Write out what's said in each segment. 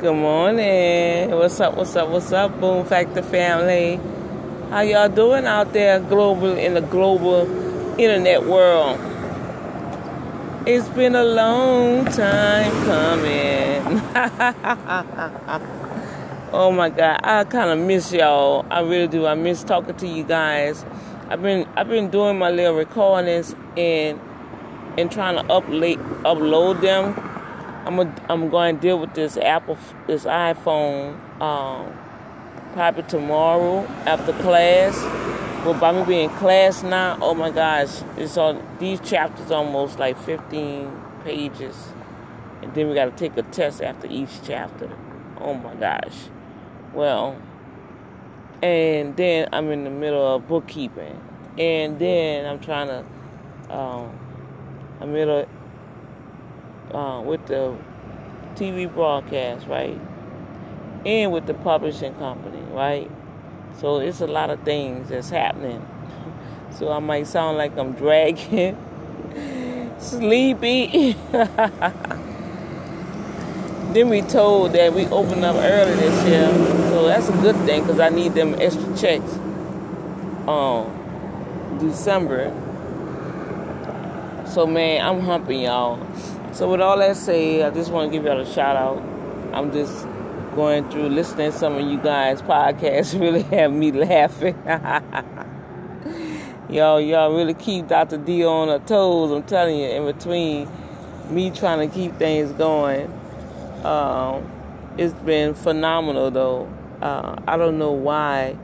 Good morning. What's up? What's up? What's up, Boom Factor family? How y'all doing out there global in the global internet world? It's been a long time coming. oh my god, I kind of miss y'all. I really do. I miss talking to you guys. I've been I've been doing my little recordings and and trying to upload upload them I'm a, I'm going to deal with this Apple, this iPhone, um, probably tomorrow after class. But by me being class now, oh my gosh, it's on these chapters almost like 15 pages, and then we got to take a test after each chapter. Oh my gosh. Well, and then I'm in the middle of bookkeeping, and then I'm trying to, um, I'm in uh, with the TV broadcast, right? And with the publishing company, right? So it's a lot of things that's happening. so I might sound like I'm dragging, sleepy. then we told that we opened up early this year, so that's a good thing because I need them extra checks. Um, December. So man, I'm humping y'all. So with all that said, I just want to give y'all a shout out. I'm just going through listening to some of you guys' podcasts really have me laughing. y'all, y'all really keep Dr. D on her toes. I'm telling you, in between me trying to keep things going, um, it's been phenomenal though. Uh, I don't know why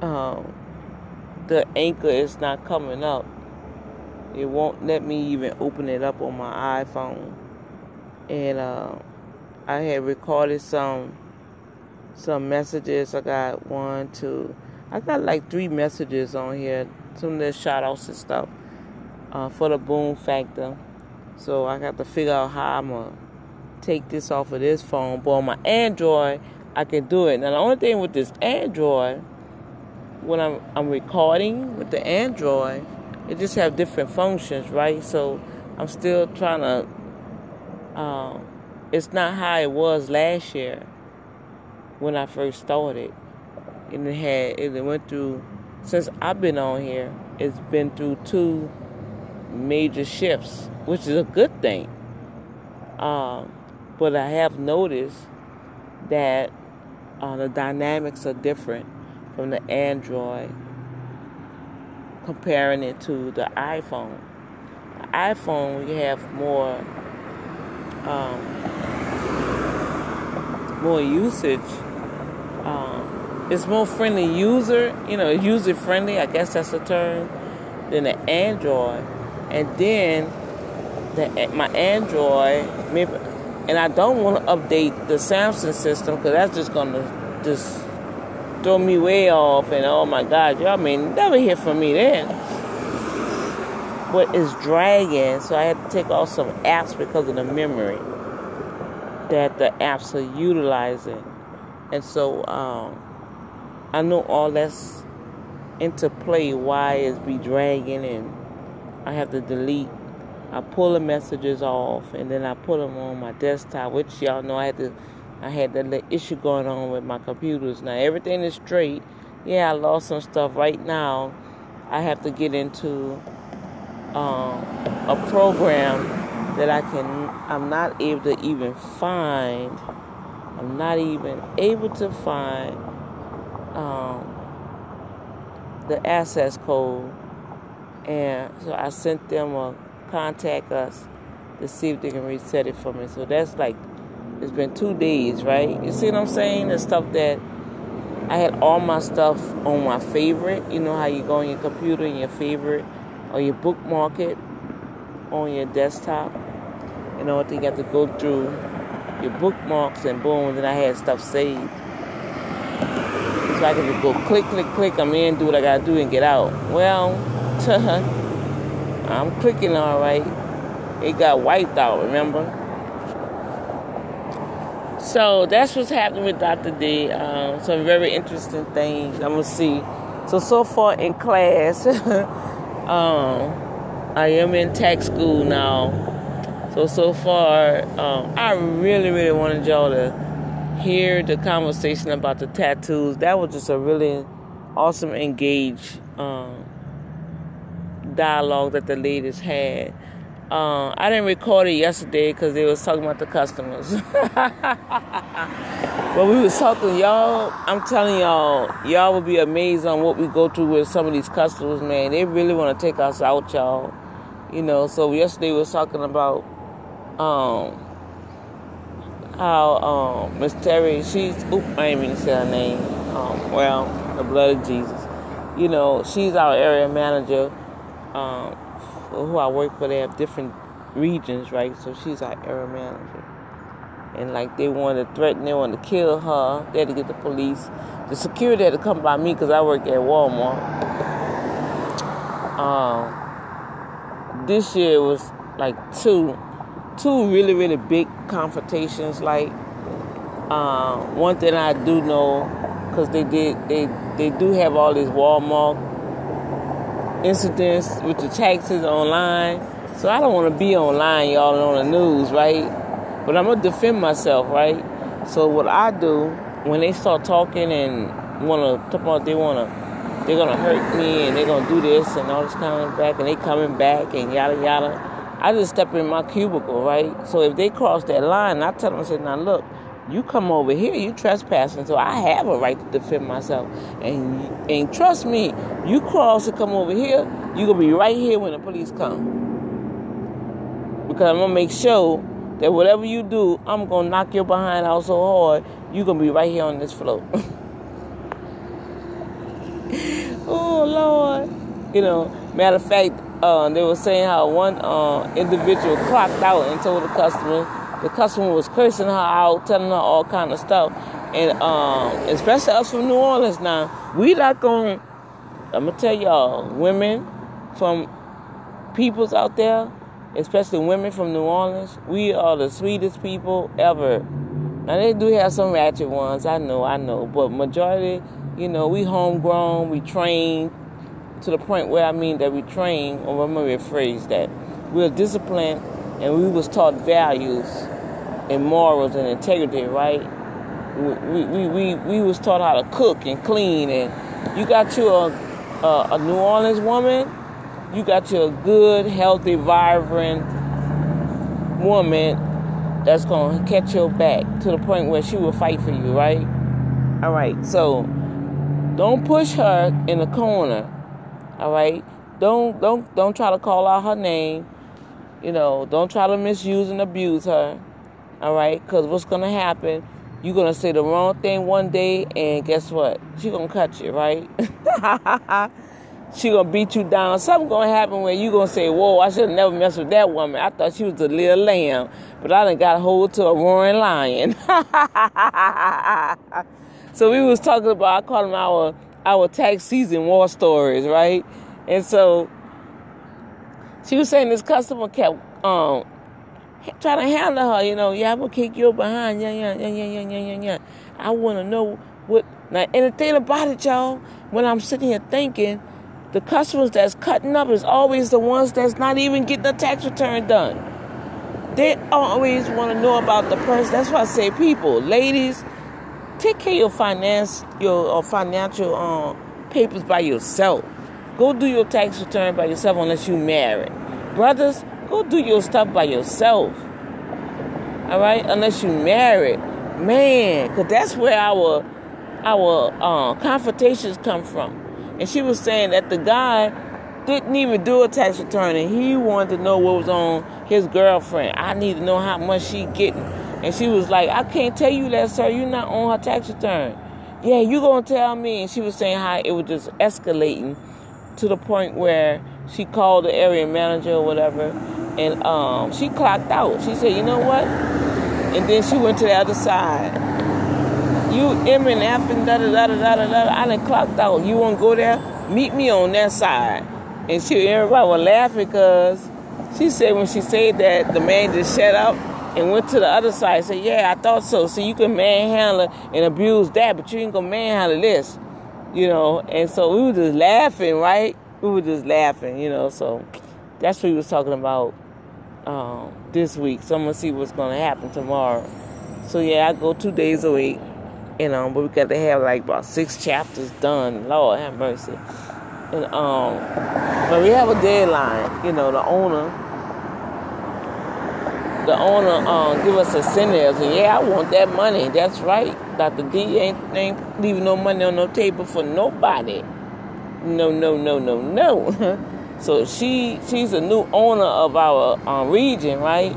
um, the anchor is not coming up. It won't let me even open it up on my iPhone. And uh, I had recorded some some messages. I got one, two, I got like three messages on here. Some of the shout outs and stuff uh, for the boom factor. So I got to figure out how I'm gonna take this off of this phone. But on my Android, I can do it. Now the only thing with this Android, when I'm I'm recording with the Android, it just have different functions, right? So I'm still trying to. Um, it's not how it was last year when I first started, and it had it went through. Since I've been on here, it's been through two major shifts, which is a good thing. Um, but I have noticed that uh, the dynamics are different from the Android comparing it to the iPhone. The iPhone, we have more um, more usage. Um, it's more friendly user, you know, user friendly. I guess that's the term than the Android. And then the my Android, and I don't want to update the Samsung system because that's just gonna just throw me way off, and oh my God, y'all may never hear from me then. But it's dragging, so I had to take off some apps because of the memory that the apps are utilizing. And so um, I know all that's into play why it's be dragging and I have to delete. I pull the messages off and then I put them on my desktop, which y'all know I had to I had that little issue going on with my computers. Now everything is straight. Yeah, I lost some stuff. Right now, I have to get into um, a program that I can. I'm not able to even find. I'm not even able to find um, the access code, and so I sent them a contact us to see if they can reset it for me. So that's like it's been two days, right? You see what I'm saying? The stuff that I had all my stuff on my favorite. You know how you go on your computer and your favorite, or you bookmark it on your desktop. You know, what you got to go through your bookmarks and boom, then I had stuff saved. So I could just go click, click, click. I'm in, do what I gotta do, and get out. Well, I'm clicking all right. It got wiped out. Remember? So that's what's happening with Dr. D. Um, some very interesting things I'm gonna see. So so far in class, um, I am in tax school now. So so far, um, I really really wanted y'all to hear the conversation about the tattoos. That was just a really awesome, engaged um, dialogue that the ladies had. Uh, I didn't record it yesterday because they was talking about the customers. but we was talking, y'all. I'm telling y'all, y'all will be amazed on what we go through with some of these customers. Man, they really want to take us out, y'all. You know. So yesterday we was talking about um, how um, Miss Terry, she's, oop, I ain't even say her name. Um, well, the blood of Jesus. You know, she's our area manager. Um, who I work for, they have different regions, right? So she's our area manager. And like they wanted to threaten, they wanted to kill her. They had to get the police. The security had to come by me because I work at Walmart. Um, this year was like two, two really really big confrontations. Like uh, one thing I do know, because they did they they do have all these Walmart incidents with the taxes online. So I don't want to be online, y'all, on the news, right? But I'm gonna defend myself, right? So what I do when they start talking and wanna talk about they wanna they're gonna hurt me and they're gonna do this and all this coming back and they coming back and yada yada. I just step in my cubicle, right? So if they cross that line, I tell them, I say, now look, you come over here, you trespassing, so I have a right to defend myself. And and trust me, you cross to come over here, you gonna be right here when the police come. Because I'm gonna make sure that whatever you do, I'm gonna knock your behind out so hard, you gonna be right here on this floor. oh Lord. You know, matter of fact, uh, they were saying how one uh, individual clocked out and told the customer the customer was cursing her out, telling her all kind of stuff. And um, especially us from New Orleans now, we not going I'm gonna tell y'all, women from peoples out there, especially women from New Orleans, we are the sweetest people ever. Now they do have some ratchet ones, I know, I know, but majority, you know, we homegrown, we trained to the point where I mean that we train, or I'm gonna rephrase that. We're disciplined and we was taught values and morals and integrity, right? We, we, we, we was taught how to cook and clean, and you got you a, a, a New Orleans woman, you got you a good, healthy, vibrant woman that's to catch your back to the point where she will fight for you, right? All right, so don't push her in the corner, all right? Don't don't don't try to call out her name. You know, don't try to misuse and abuse her. All right? Because what's going to happen, you're going to say the wrong thing one day, and guess what? She's going to cut you, right? she going to beat you down. Something going to happen where you going to say, whoa, I should have never messed with that woman. I thought she was a little lamb, but I done got hold to a roaring lion. so we was talking about, I call them our, our tax season war stories, right? And so she was saying this customer kept um, try to handle her, you know, yeah, I'm gonna kick you behind, yeah, yeah, yeah, yeah, yeah, yeah, yeah. I wanna know what now and the thing about it, y'all, when I'm sitting here thinking, the customers that's cutting up is always the ones that's not even getting a tax return done. They always want to know about the person. That's why I say, people, ladies, take care of your finance, your uh, financial um, papers by yourself. Go do your tax return by yourself unless you married. Brothers, Go do your stuff by yourself. All right, unless you married, man, because that's where our our uh, confrontations come from. And she was saying that the guy didn't even do a tax return, and he wanted to know what was on his girlfriend. I need to know how much she getting. And she was like, I can't tell you that, sir. You're not on her tax return. Yeah, you gonna tell me. And she was saying how it was just escalating to the point where she called the area manager or whatever and um, she clocked out. She said, "You know what?" And then she went to the other side. You M and F and da da da da da da. I done clocked out. You want to go there? Meet me on that side. And she everybody was laughing because she said when she said that the man just shut up and went to the other side. Said, "Yeah, I thought so. So you can manhandle and abuse that, but you ain't gonna manhandle this." You know, and so we were just laughing, right? We were just laughing, you know. So that's what we was talking about um, this week. So I'm gonna see what's gonna happen tomorrow. So yeah, I go two days a week. You know, but we got to have like about six chapters done. Lord have mercy. And um, but we have a deadline. You know, the owner, the owner um, give us incentives, and yeah, I want that money. That's right. Dr. D ain't ain't leaving no money on no table for nobody. No, no, no, no, no. so she she's a new owner of our um, region, right?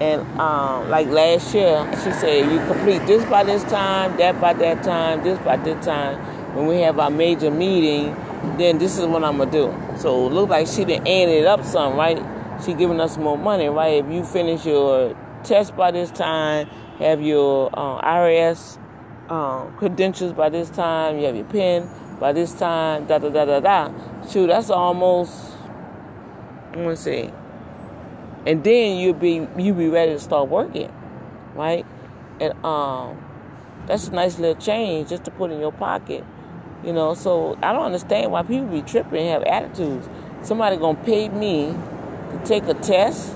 And um, like last year, she said you complete this by this time, that by that time, this by this time. When we have our major meeting, then this is what I'm gonna do. So it looked like she didn't add it up some, right? She giving us more money, right? If you finish your test by this time, have your uh, IRS um, credentials by this time, you have your PIN by this time, da da da da da. Shoot, that's almost. I want to say, and then you'll be you'll be ready to start working, right? And um, that's a nice little change just to put in your pocket, you know. So I don't understand why people be tripping and have attitudes. Somebody gonna pay me to take a test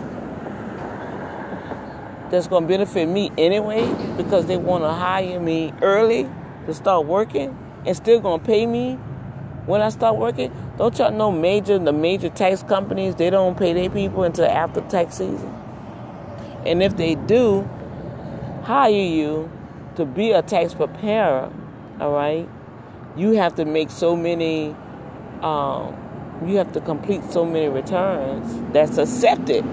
that's gonna benefit me anyway because they want to hire me early to start working and still gonna pay me when I start working. Don't y'all know major the major tax companies they don't pay their people until after tax season. And if they do hire you to be a tax preparer, all right, you have to make so many um, you have to complete so many returns that's accepted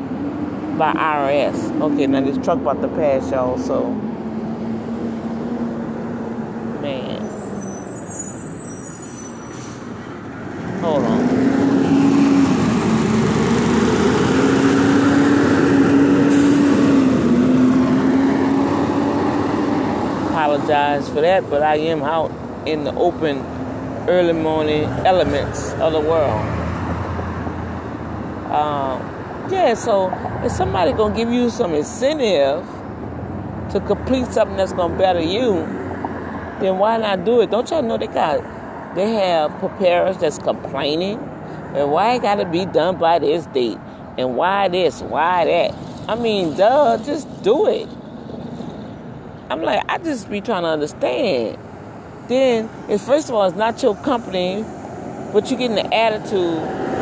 by IRS. Okay, now this truck about to pass y'all, so man. Hold on. Apologize for that, but I am out in the open early morning elements of the world. Um, yeah, so if somebody gonna give you some incentive to complete something that's gonna better you, then why not do it? Don't y'all know they got they have preparers that's complaining, and why it got to be done by this date, and why this, why that. I mean, duh, just do it. I'm like, I just be trying to understand. Then, it's first of all, it's not your company, but you're getting the attitude.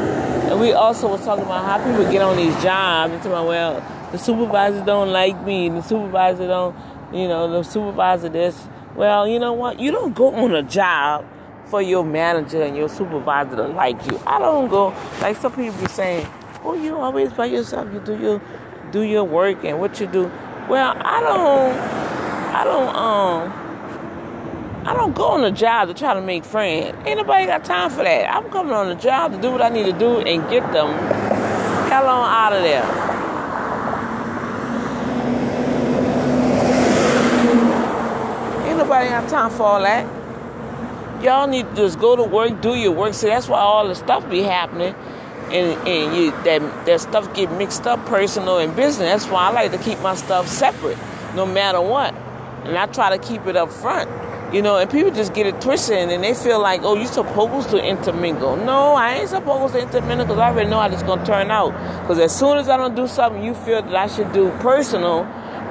And we also was talking about how people get on these jobs and talking about, well, the supervisor don't like me, the supervisor don't, you know, the supervisor this. Well, you know what? You don't go on a job for your manager and your supervisor to like you. I don't go like some people be saying, "Oh, you always by yourself. You do your do your work and what you do." Well, I don't. I don't. Um. I don't go on a job to try to make friends. Ain't nobody got time for that. I'm coming on the job to do what I need to do and get them hell on out of there. Ain't nobody got time for all that y'all need to just go to work, do your work. See, that's why all the stuff be happening, and and you that that stuff get mixed up, personal and business. That's why I like to keep my stuff separate, no matter what, and I try to keep it up front. You know, and people just get it twisted and they feel like, oh, you're supposed to intermingle. No, I ain't supposed to intermingle because I already know how this going to turn out. Because as soon as I don't do something you feel that I should do personal,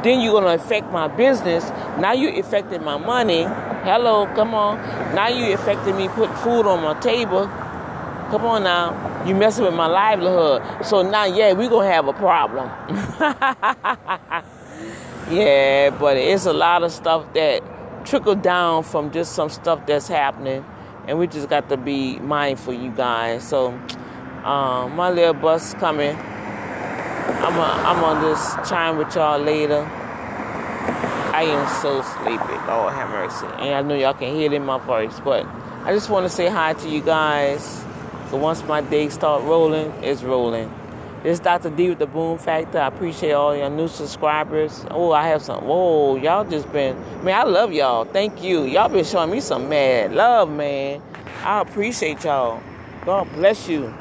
then you're going to affect my business. Now you affected my money. Hello, come on. Now you affected me put food on my table. Come on now. You messing with my livelihood. So now, yeah, we're going to have a problem. yeah, but it's a lot of stuff that trickle down from just some stuff that's happening. And we just got to be mindful, you guys. So, um, my little bus coming. I'm a, I'm on this chime with y'all later. I am so sleepy. Lord have mercy. And I know y'all can hear it in my voice, but I just want to say hi to you guys. So once my day start rolling, it's rolling. This is Dr. D with the Boom Factor. I appreciate all your new subscribers. Oh, I have some. Whoa, y'all just been. Man, I love y'all. Thank you. Y'all been showing me some mad love, man. I appreciate y'all. God bless you.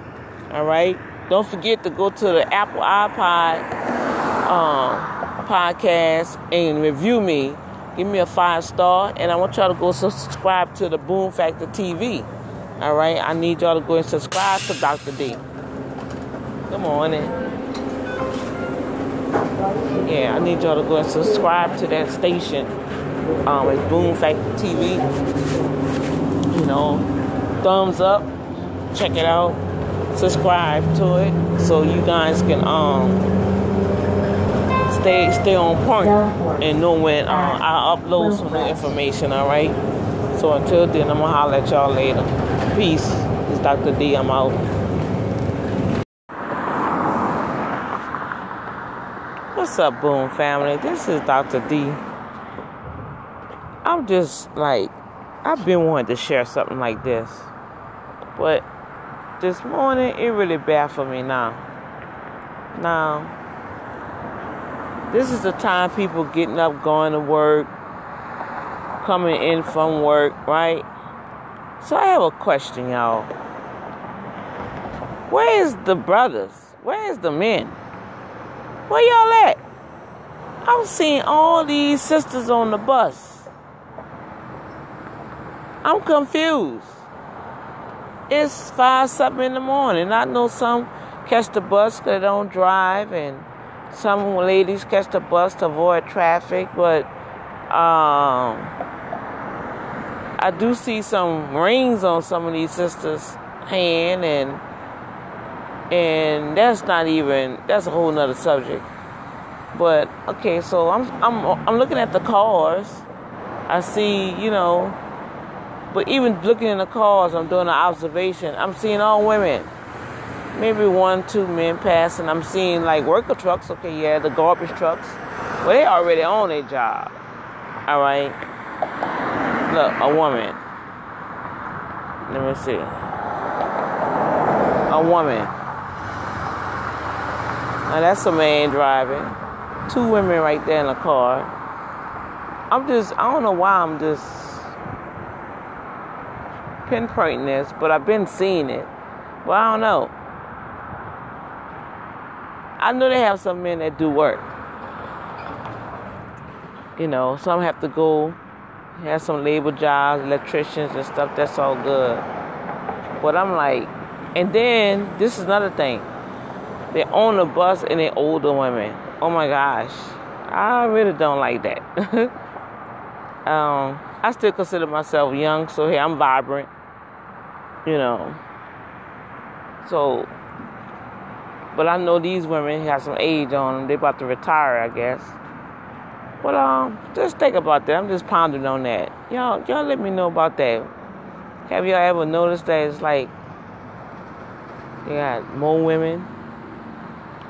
All right. Don't forget to go to the Apple iPod um, podcast and review me. Give me a five star, and I want y'all to go subscribe to the Boom Factor TV. All right, I need y'all to go and subscribe to Dr. D. Good morning. Yeah, I need y'all to go and subscribe to that station. Um, it's Boom Factor TV. You know, thumbs up, check it out, subscribe to it, so you guys can um stay stay on point and know when uh, I upload some new information. All right. So until then, I'm gonna holler at y'all later. Peace. It's Dr. D. I'm out. What's up, Boom family? This is Dr. D. I'm just like, I've been wanting to share something like this, but this morning it really baffled me now. Now, this is the time people getting up, going to work, coming in from work, right? So I have a question, y'all. Where's the brothers? Where's the men? Where y'all at? I'm seeing all these sisters on the bus. I'm confused. It's five something in the morning. I know some catch the bus because they don't drive, and some ladies catch the bus to avoid traffic, but um, I do see some rings on some of these sisters' hand, and and that's not even that's a whole nother subject. But okay, so I'm I'm I'm looking at the cars. I see, you know, but even looking in the cars, I'm doing an observation. I'm seeing all women. Maybe one, two men passing. I'm seeing like worker trucks. Okay, yeah, the garbage trucks. Well, they already on their job. All right. Look, a woman. Let me see. A woman. Now that's a man driving. Two women right there in the car. I'm just, I don't know why I'm just pinpointing this, but I've been seeing it. Well, I don't know. I know they have some men that do work. You know, some have to go have some labor jobs, electricians and stuff. That's all good. But I'm like, and then this is another thing. They own the bus and they older women. Oh my gosh, I really don't like that. um, I still consider myself young, so hey, I'm vibrant. You know. So, but I know these women have some age on them. They about to retire, I guess. But um, just think about that. I'm just pondering on that. Y'all, y'all let me know about that. Have y'all ever noticed that it's like they got more women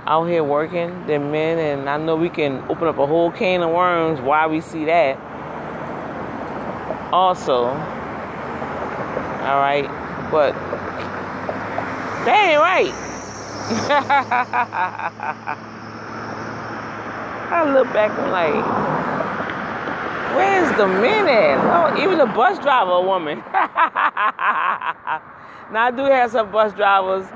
out here working than men, and I know we can open up a whole can of worms why we see that. Also, all right, but that ain't right. I look back and like, where's the men at? Oh, even the bus driver, woman. now I do have some bus drivers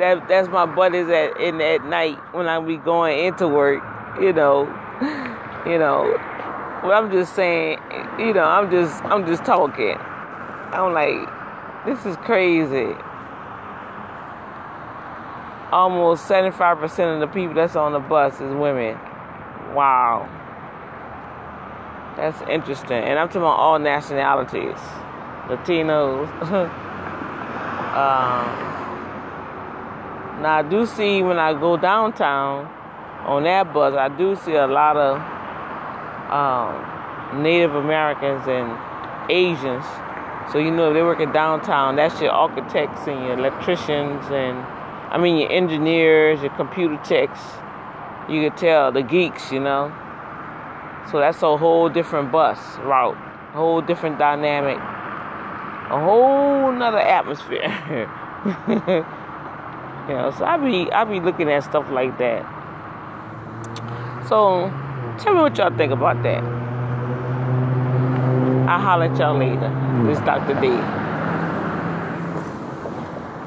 that that's my buddies at in at night when I be going into work. You know, you know. But I'm just saying, you know, I'm just I'm just talking. I'm like, this is crazy. Almost 75% of the people that's on the bus is women. Wow. That's interesting. And I'm talking about all nationalities. Latinos. um, now I do see when I go downtown on that bus, I do see a lot of um, Native Americans and Asians. So you know if they work in downtown, that's your architects and your electricians and I mean your engineers, your computer techs you could tell the geeks, you know. So that's a whole different bus route, a whole different dynamic, a whole nother atmosphere. so I be I be looking at stuff like that. So tell me what y'all think about that. I'll holler at y'all later. This is Dr. D.